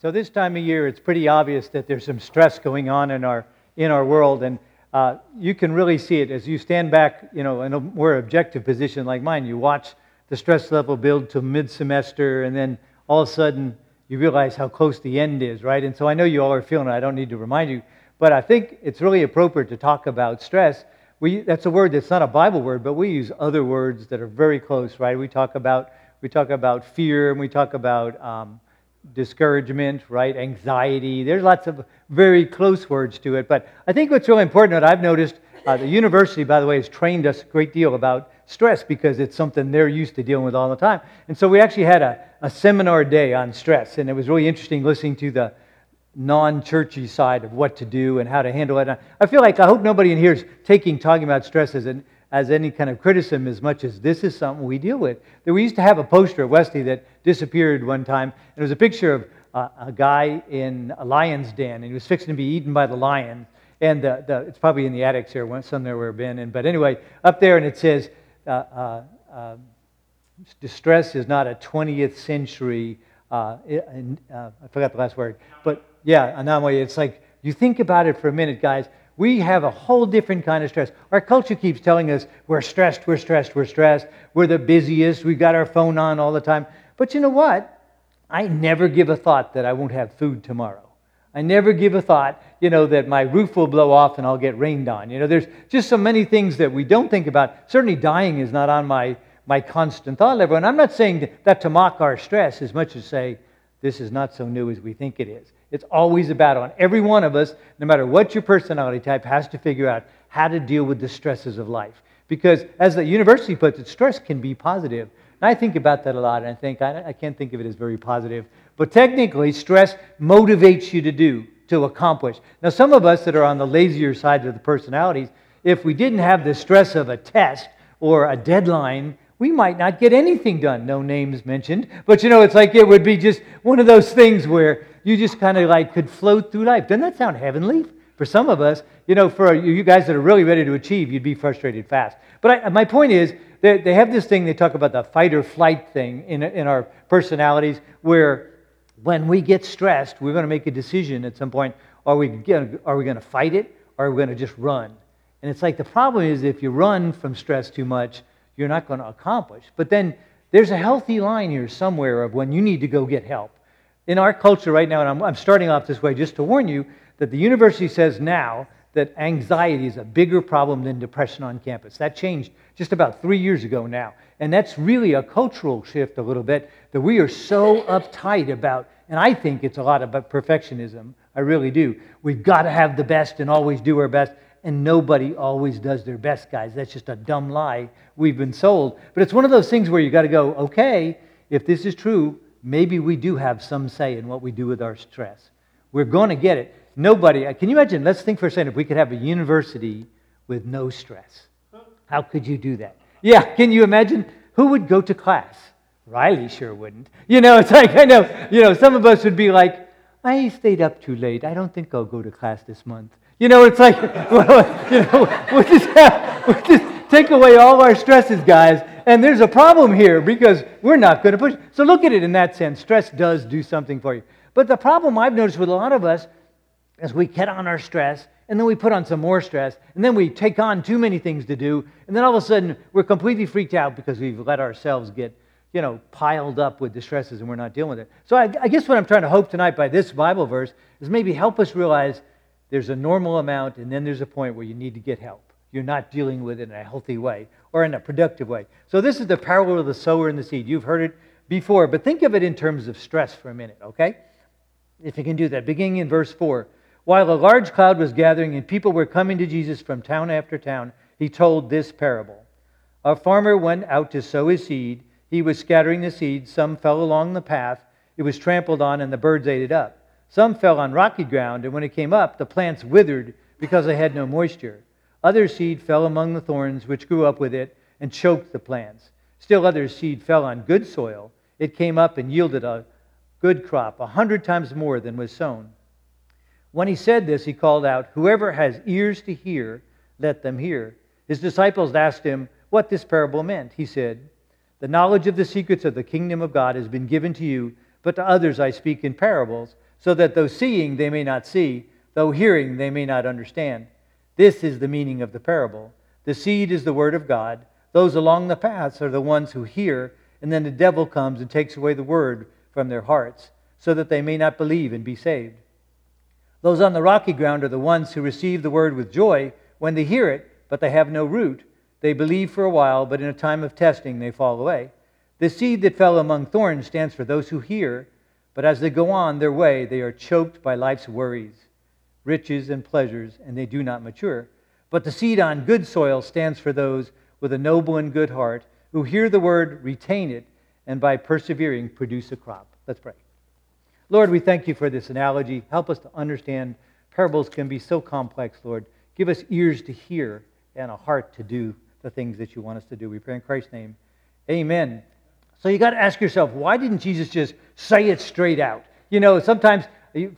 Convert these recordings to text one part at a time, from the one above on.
So this time of year, it's pretty obvious that there's some stress going on in our in our world, and uh, you can really see it as you stand back, you know, in a more objective position like mine. You watch the stress level build to mid-semester, and then all of a sudden you realize how close the end is, right? And so I know you all are feeling it. I don't need to remind you, but I think it's really appropriate to talk about stress. We, that's a word that's not a Bible word, but we use other words that are very close, right? We talk about we talk about fear, and we talk about um, discouragement, right? Anxiety. There's lots of very close words to it. But I think what's really important, what I've noticed, uh, the university, by the way, has trained us a great deal about stress because it's something they're used to dealing with all the time. And so we actually had a, a seminar day on stress, and it was really interesting listening to the non churchy side of what to do and how to handle it. I feel like I hope nobody in here is taking talking about stress as an as any kind of criticism as much as this is something we deal with. We used to have a poster at Wesley that disappeared one time. And it was a picture of uh, a guy in a lion's den, and he was fixing to be eaten by the lion. And the, the, it's probably in the attics here, somewhere we've been. in. but anyway, up there, and it says, uh, uh, uh distress is not a 20th century, uh, uh, I forgot the last word, but yeah, anomaly. It's like, you think about it for a minute, guys. We have a whole different kind of stress. Our culture keeps telling us we're stressed, we're stressed, we're stressed. We're the busiest. We've got our phone on all the time. But you know what? I never give a thought that I won't have food tomorrow. I never give a thought, you know, that my roof will blow off and I'll get rained on. You know, there's just so many things that we don't think about. Certainly, dying is not on my, my constant thought level. And I'm not saying that to mock our stress as much as say, this is not so new as we think it is. It's always a battle. And every one of us, no matter what your personality type, has to figure out how to deal with the stresses of life. Because, as the university puts it, stress can be positive. And I think about that a lot, and I think I, I can't think of it as very positive. But technically, stress motivates you to do, to accomplish. Now, some of us that are on the lazier side of the personalities, if we didn't have the stress of a test or a deadline, we might not get anything done. No names mentioned. But you know, it's like it would be just one of those things where you just kind of like could float through life. Doesn't that sound heavenly? For some of us, you know, for you guys that are really ready to achieve, you'd be frustrated fast. But I, my point is, they, they have this thing, they talk about the fight or flight thing in, in our personalities, where when we get stressed, we're going to make a decision at some point. Are we, are we going to fight it or are we going to just run? And it's like the problem is if you run from stress too much, you're not going to accomplish. But then there's a healthy line here somewhere of when you need to go get help. In our culture right now, and I'm, I'm starting off this way just to warn you that the university says now that anxiety is a bigger problem than depression on campus. That changed just about three years ago now. And that's really a cultural shift a little bit that we are so uptight about. And I think it's a lot about perfectionism. I really do. We've got to have the best and always do our best and nobody always does their best, guys. That's just a dumb lie we've been sold. But it's one of those things where you got to go, okay, if this is true, maybe we do have some say in what we do with our stress. We're going to get it. Nobody, uh, can you imagine? Let's think for a second if we could have a university with no stress. How could you do that? Yeah, can you imagine? Who would go to class? Riley sure wouldn't. You know, it's like, I know, you know, some of us would be like, I stayed up too late. I don't think I'll go to class this month. You know, it's like, well, you know, we'll just, have, we'll just take away all our stresses, guys. And there's a problem here because we're not going to push. So look at it in that sense. Stress does do something for you. But the problem I've noticed with a lot of us is we get on our stress and then we put on some more stress and then we take on too many things to do and then all of a sudden we're completely freaked out because we've let ourselves get you know piled up with the stresses and we're not dealing with it so I, I guess what i'm trying to hope tonight by this bible verse is maybe help us realize there's a normal amount, and then there's a point where you need to get help. You're not dealing with it in a healthy way or in a productive way. So, this is the parable of the sower and the seed. You've heard it before, but think of it in terms of stress for a minute, okay? If you can do that. Beginning in verse 4. While a large cloud was gathering and people were coming to Jesus from town after town, he told this parable. A farmer went out to sow his seed. He was scattering the seed. Some fell along the path. It was trampled on, and the birds ate it up. Some fell on rocky ground, and when it came up, the plants withered because they had no moisture. Other seed fell among the thorns, which grew up with it and choked the plants. Still other seed fell on good soil. It came up and yielded a good crop, a hundred times more than was sown. When he said this, he called out, Whoever has ears to hear, let them hear. His disciples asked him what this parable meant. He said, The knowledge of the secrets of the kingdom of God has been given to you, but to others I speak in parables so that though seeing they may not see, though hearing they may not understand. This is the meaning of the parable. The seed is the word of God. Those along the paths are the ones who hear, and then the devil comes and takes away the word from their hearts, so that they may not believe and be saved. Those on the rocky ground are the ones who receive the word with joy when they hear it, but they have no root. They believe for a while, but in a time of testing they fall away. The seed that fell among thorns stands for those who hear, but as they go on their way, they are choked by life's worries, riches, and pleasures, and they do not mature. But the seed on good soil stands for those with a noble and good heart who hear the word, retain it, and by persevering produce a crop. Let's pray. Lord, we thank you for this analogy. Help us to understand parables can be so complex, Lord. Give us ears to hear and a heart to do the things that you want us to do. We pray in Christ's name. Amen. So you got to ask yourself, why didn't Jesus just say it straight out? You know, sometimes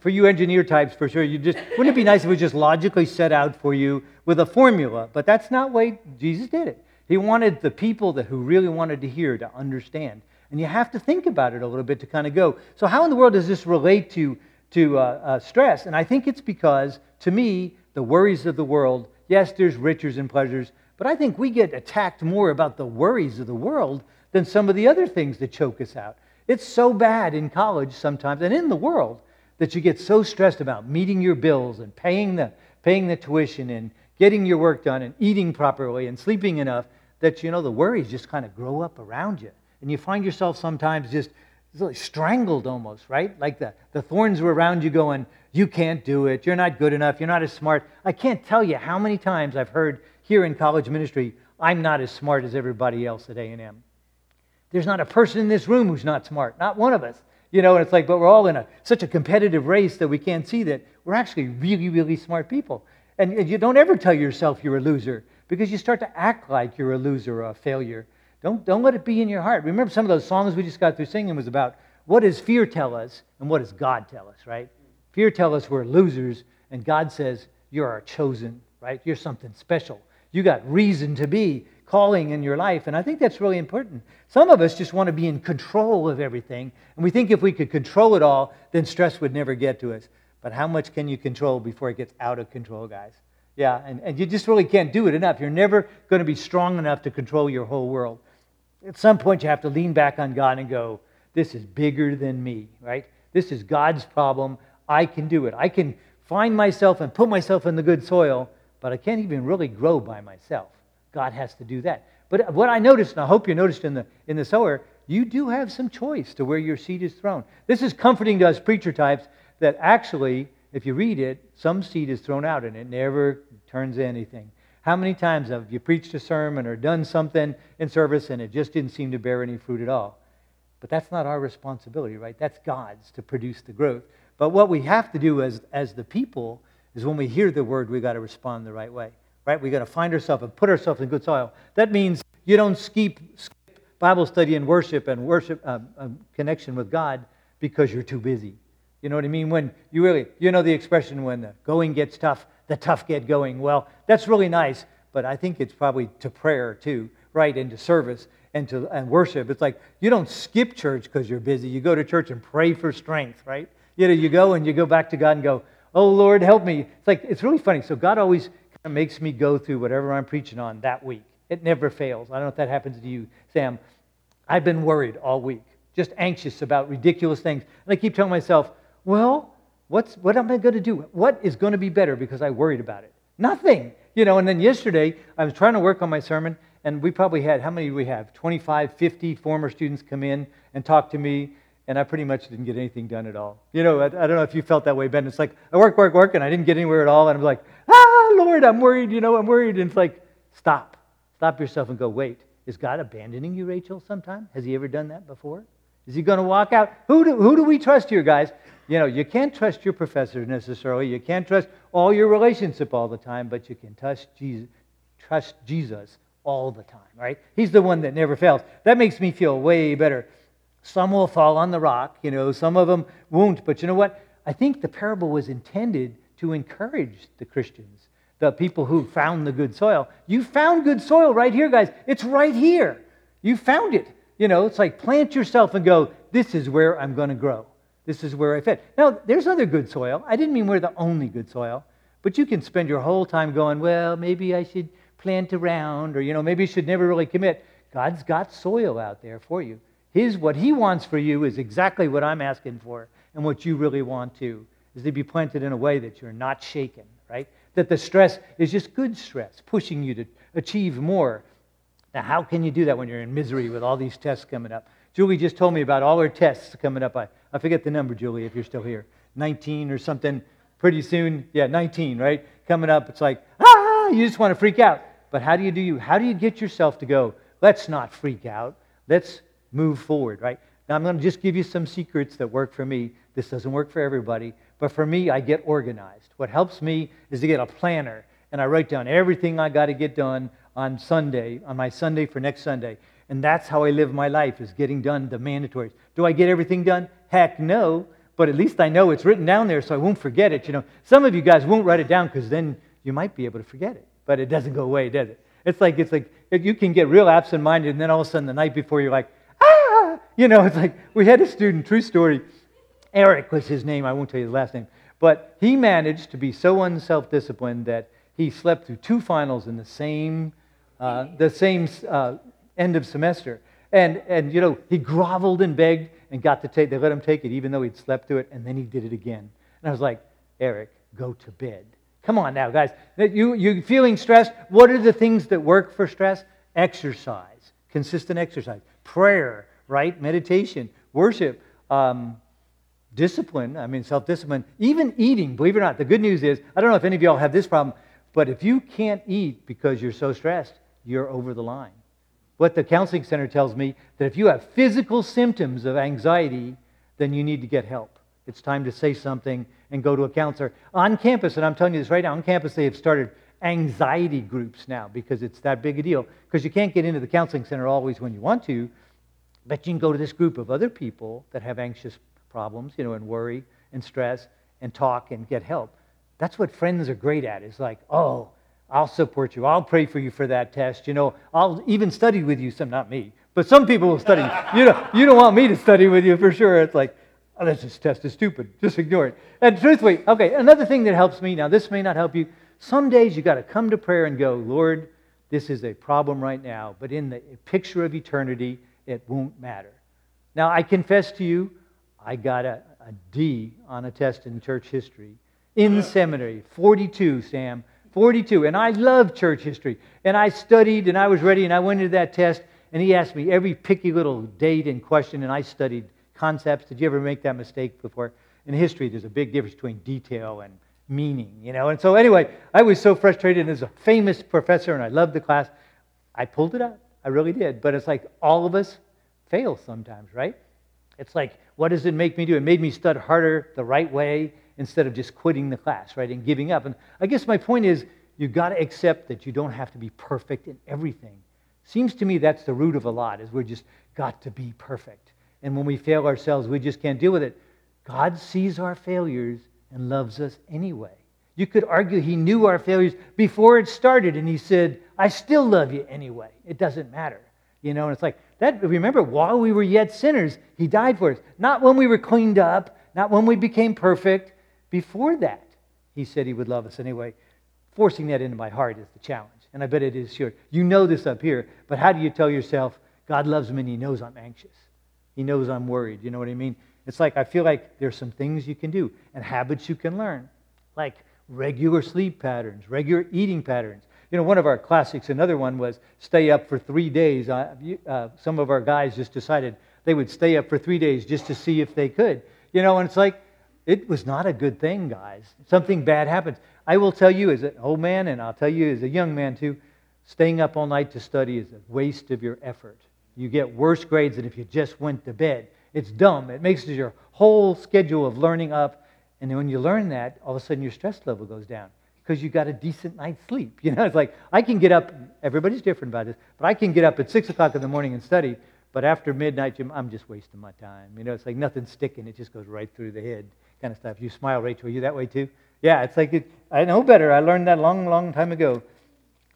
for you engineer types, for sure, you just wouldn't it be nice if it was just logically set out for you with a formula? But that's not way Jesus did it. He wanted the people that who really wanted to hear to understand. And you have to think about it a little bit to kind of go. So, how in the world does this relate to, to uh, uh, stress? And I think it's because, to me, the worries of the world, yes, there's riches and pleasures, but I think we get attacked more about the worries of the world than some of the other things that choke us out. It's so bad in college sometimes and in the world that you get so stressed about meeting your bills and paying the, paying the tuition and getting your work done and eating properly and sleeping enough that, you know, the worries just kind of grow up around you. And you find yourself sometimes just really strangled almost, right? Like the, the thorns were around you going, you can't do it, you're not good enough, you're not as smart. I can't tell you how many times I've heard here in college ministry, I'm not as smart as everybody else at A&M. There's not a person in this room who's not smart, not one of us. You know, and it's like, but we're all in a, such a competitive race that we can't see that we're actually really, really smart people. And, and you don't ever tell yourself you're a loser because you start to act like you're a loser or a failure. Don't, don't let it be in your heart. Remember, some of those songs we just got through singing was about what does fear tell us and what does God tell us, right? Fear tells us we're losers, and God says you're our chosen, right? You're something special. You got reason to be calling in your life, and I think that's really important. Some of us just want to be in control of everything, and we think if we could control it all, then stress would never get to us. But how much can you control before it gets out of control, guys? Yeah, and, and you just really can't do it enough. You're never going to be strong enough to control your whole world. At some point, you have to lean back on God and go, This is bigger than me, right? This is God's problem. I can do it. I can find myself and put myself in the good soil, but I can't even really grow by myself. God has to do that. But what I noticed, and I hope you noticed in the, in the sower, you do have some choice to where your seed is thrown. This is comforting to us preacher types that actually, if you read it, some seed is thrown out and it never turns anything. How many times have you preached a sermon or done something in service and it just didn't seem to bear any fruit at all? But that's not our responsibility, right? That's God's to produce the growth. But what we have to do as, as the people is when we hear the word, we've got to respond the right way, right? We've got to find ourselves and put ourselves in good soil. That means you don't skip, skip Bible study and worship and worship um, um, connection with God because you're too busy. You know what I mean? When you really, you know the expression when the going gets tough, the tough get going. Well, that's really nice, but I think it's probably to prayer too, right? And to service and to and worship. It's like you don't skip church because you're busy. You go to church and pray for strength, right? You know, you go and you go back to God and go, "Oh Lord, help me." It's like it's really funny. So God always of makes me go through whatever I'm preaching on that week. It never fails. I don't know if that happens to you, Sam. I've been worried all week, just anxious about ridiculous things, and I keep telling myself, "Well, What's, what am I going to do? What is going to be better because I worried about it? Nothing. You know, and then yesterday I was trying to work on my sermon, and we probably had, how many do we have? 25, 50 former students come in and talk to me, and I pretty much didn't get anything done at all. You know, I, I don't know if you felt that way, Ben. It's like I work, work, work, and I didn't get anywhere at all, and I'm like, ah, Lord, I'm worried, you know, I'm worried. And it's like, stop. Stop yourself and go, wait. Is God abandoning you, Rachel, sometime? Has he ever done that before? Is he going to walk out? Who do, who do we trust here, guys? You know, you can't trust your professor necessarily. You can't trust all your relationship all the time, but you can trust Jesus, trust Jesus all the time, right? He's the one that never fails. That makes me feel way better. Some will fall on the rock, you know, some of them won't. But you know what? I think the parable was intended to encourage the Christians, the people who found the good soil. You found good soil right here, guys. It's right here. You found it. You know, it's like plant yourself and go, this is where I'm going to grow. This is where I fit. Now, there's other good soil. I didn't mean we're the only good soil, but you can spend your whole time going, well, maybe I should plant around, or, you know, maybe you should never really commit. God's got soil out there for you. His, what He wants for you is exactly what I'm asking for and what you really want to, is to be planted in a way that you're not shaken, right? That the stress is just good stress, pushing you to achieve more. Now, how can you do that when you're in misery with all these tests coming up? Julie just told me about all her tests coming up. I, I forget the number, Julie, if you're still here. 19 or something. Pretty soon, yeah, 19, right? Coming up, it's like, ah, you just want to freak out. But how do you do you? How do you get yourself to go, let's not freak out. Let's move forward, right? Now, I'm going to just give you some secrets that work for me. This doesn't work for everybody, but for me, I get organized. What helps me is to get a planner, and I write down everything I got to get done on Sunday, on my Sunday for next Sunday. And that's how I live my life, is getting done the mandatories. Do I get everything done? Heck no. But at least I know it's written down there so I won't forget it. You know, some of you guys won't write it down because then you might be able to forget it. But it doesn't go away, does it? It's like it's like you can get real absent-minded, and then all of a sudden the night before you're like, ah, you know, it's like we had a student, true story. Eric was his name. I won't tell you his last name, but he managed to be so unself-disciplined that he slept through two finals in the same uh, the same uh, end of semester. And, and, you know, he groveled and begged and got to take, they let him take it even though he'd slept through it, and then he did it again. And I was like, Eric, go to bed. Come on now, guys. You, you feeling stressed? What are the things that work for stress? Exercise, consistent exercise, prayer, right? Meditation, worship, um, discipline. I mean, self discipline, even eating. Believe it or not, the good news is I don't know if any of y'all have this problem, but if you can't eat because you're so stressed, you're over the line. What the counseling center tells me that if you have physical symptoms of anxiety, then you need to get help. It's time to say something and go to a counselor. On campus, and I'm telling you this right now, on campus they have started anxiety groups now because it's that big a deal. Because you can't get into the counseling center always when you want to, but you can go to this group of other people that have anxious problems, you know, and worry and stress and talk and get help. That's what friends are great at. It's like, oh, I'll support you. I'll pray for you for that test. You know, I'll even study with you. Some, not me, but some people will study. you know, you don't want me to study with you for sure. It's like, oh, this test is stupid. Just ignore it. And truthfully, okay, another thing that helps me. Now, this may not help you. Some days you got to come to prayer and go, Lord, this is a problem right now, but in the picture of eternity, it won't matter. Now, I confess to you, I got a, a D on a test in church history in seminary, 42, Sam. 42. And I love church history. And I studied and I was ready and I went into that test and he asked me every picky little date and question and I studied concepts. Did you ever make that mistake before? In history, there's a big difference between detail and meaning, you know. And so anyway, I was so frustrated. And as a famous professor and I loved the class. I pulled it out. I really did. But it's like all of us fail sometimes, right? It's like, what does it make me do? It made me study harder the right way instead of just quitting the class, right, and giving up. And I guess my point is you've got to accept that you don't have to be perfect in everything. Seems to me that's the root of a lot, is we're just got to be perfect. And when we fail ourselves, we just can't deal with it. God sees our failures and loves us anyway. You could argue he knew our failures before it started, and he said, I still love you anyway. It doesn't matter. You know, and it's like that. Remember, while we were yet sinners, he died for us. Not when we were cleaned up, not when we became perfect, before that, he said he would love us anyway. Forcing that into my heart is the challenge. And I bet it is sure. You know this up here, but how do you tell yourself, God loves me and he knows I'm anxious? He knows I'm worried. You know what I mean? It's like I feel like there's some things you can do and habits you can learn, like regular sleep patterns, regular eating patterns. You know, one of our classics, another one was stay up for three days. Uh, uh, some of our guys just decided they would stay up for three days just to see if they could. You know, and it's like, it was not a good thing, guys. Something bad happens. I will tell you as an old man, and I'll tell you as a young man too, staying up all night to study is a waste of your effort. You get worse grades than if you just went to bed. It's dumb. It makes your whole schedule of learning up. And then when you learn that, all of a sudden your stress level goes down because you got a decent night's sleep. You know, it's like I can get up, everybody's different about this, but I can get up at 6 o'clock in the morning and study, but after midnight, I'm just wasting my time. You know, it's like nothing's sticking, it just goes right through the head kind of stuff. You smile, Rachel. You that way too? Yeah, it's like it, I know better. I learned that long, long time ago.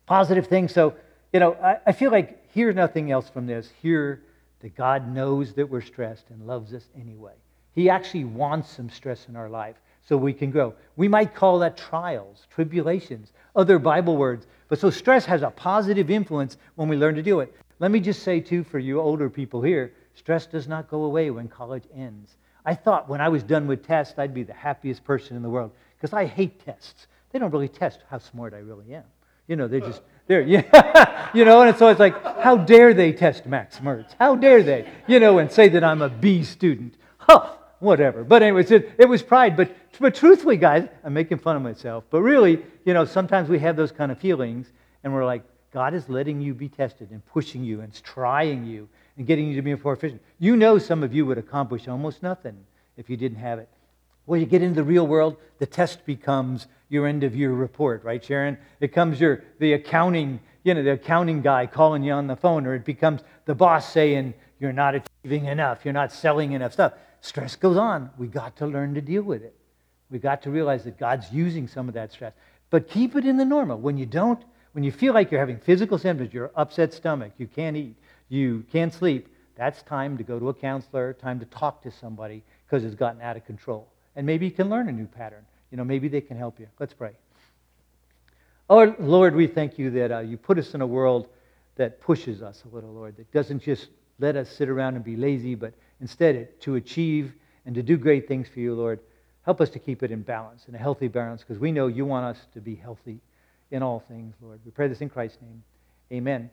Positive things. So, you know, I, I feel like hear nothing else from this. Hear that God knows that we're stressed and loves us anyway. He actually wants some stress in our life so we can grow. We might call that trials, tribulations, other Bible words. But so stress has a positive influence when we learn to do it. Let me just say, too, for you older people here, stress does not go away when college ends. I thought when I was done with tests, I'd be the happiest person in the world because I hate tests. They don't really test how smart I really am. You know, they're just, they're, yeah, you know, and so it's like, how dare they test Max Mertz? How dare they, you know, and say that I'm a B student? Huh, whatever. But anyways, it, it was pride. But, but truthfully, guys, I'm making fun of myself. But really, you know, sometimes we have those kind of feelings and we're like, God is letting you be tested and pushing you and trying you and getting you to be more efficient. You know, some of you would accomplish almost nothing if you didn't have it. Well, you get into the real world, the test becomes your end of year report, right, Sharon? It becomes your the accounting, you know, the accounting guy calling you on the phone, or it becomes the boss saying you're not achieving enough, you're not selling enough stuff. Stress goes on. We got to learn to deal with it. We got to realize that God's using some of that stress. But keep it in the normal. When you don't, when you feel like you're having physical symptoms, you're upset stomach, you can't eat, you can't sleep, that's time to go to a counselor, time to talk to somebody because it's gotten out of control. And maybe you can learn a new pattern. You know, maybe they can help you. Let's pray. Oh, Lord, we thank you that uh, you put us in a world that pushes us a little, Lord, that doesn't just let us sit around and be lazy, but instead to achieve and to do great things for you, Lord. Help us to keep it in balance, in a healthy balance, because we know you want us to be healthy in all things, Lord. We pray this in Christ's name. Amen.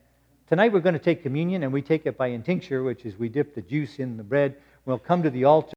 Tonight we're going to take communion, and we take it by intinction, which is we dip the juice in the bread. We'll come to the altar.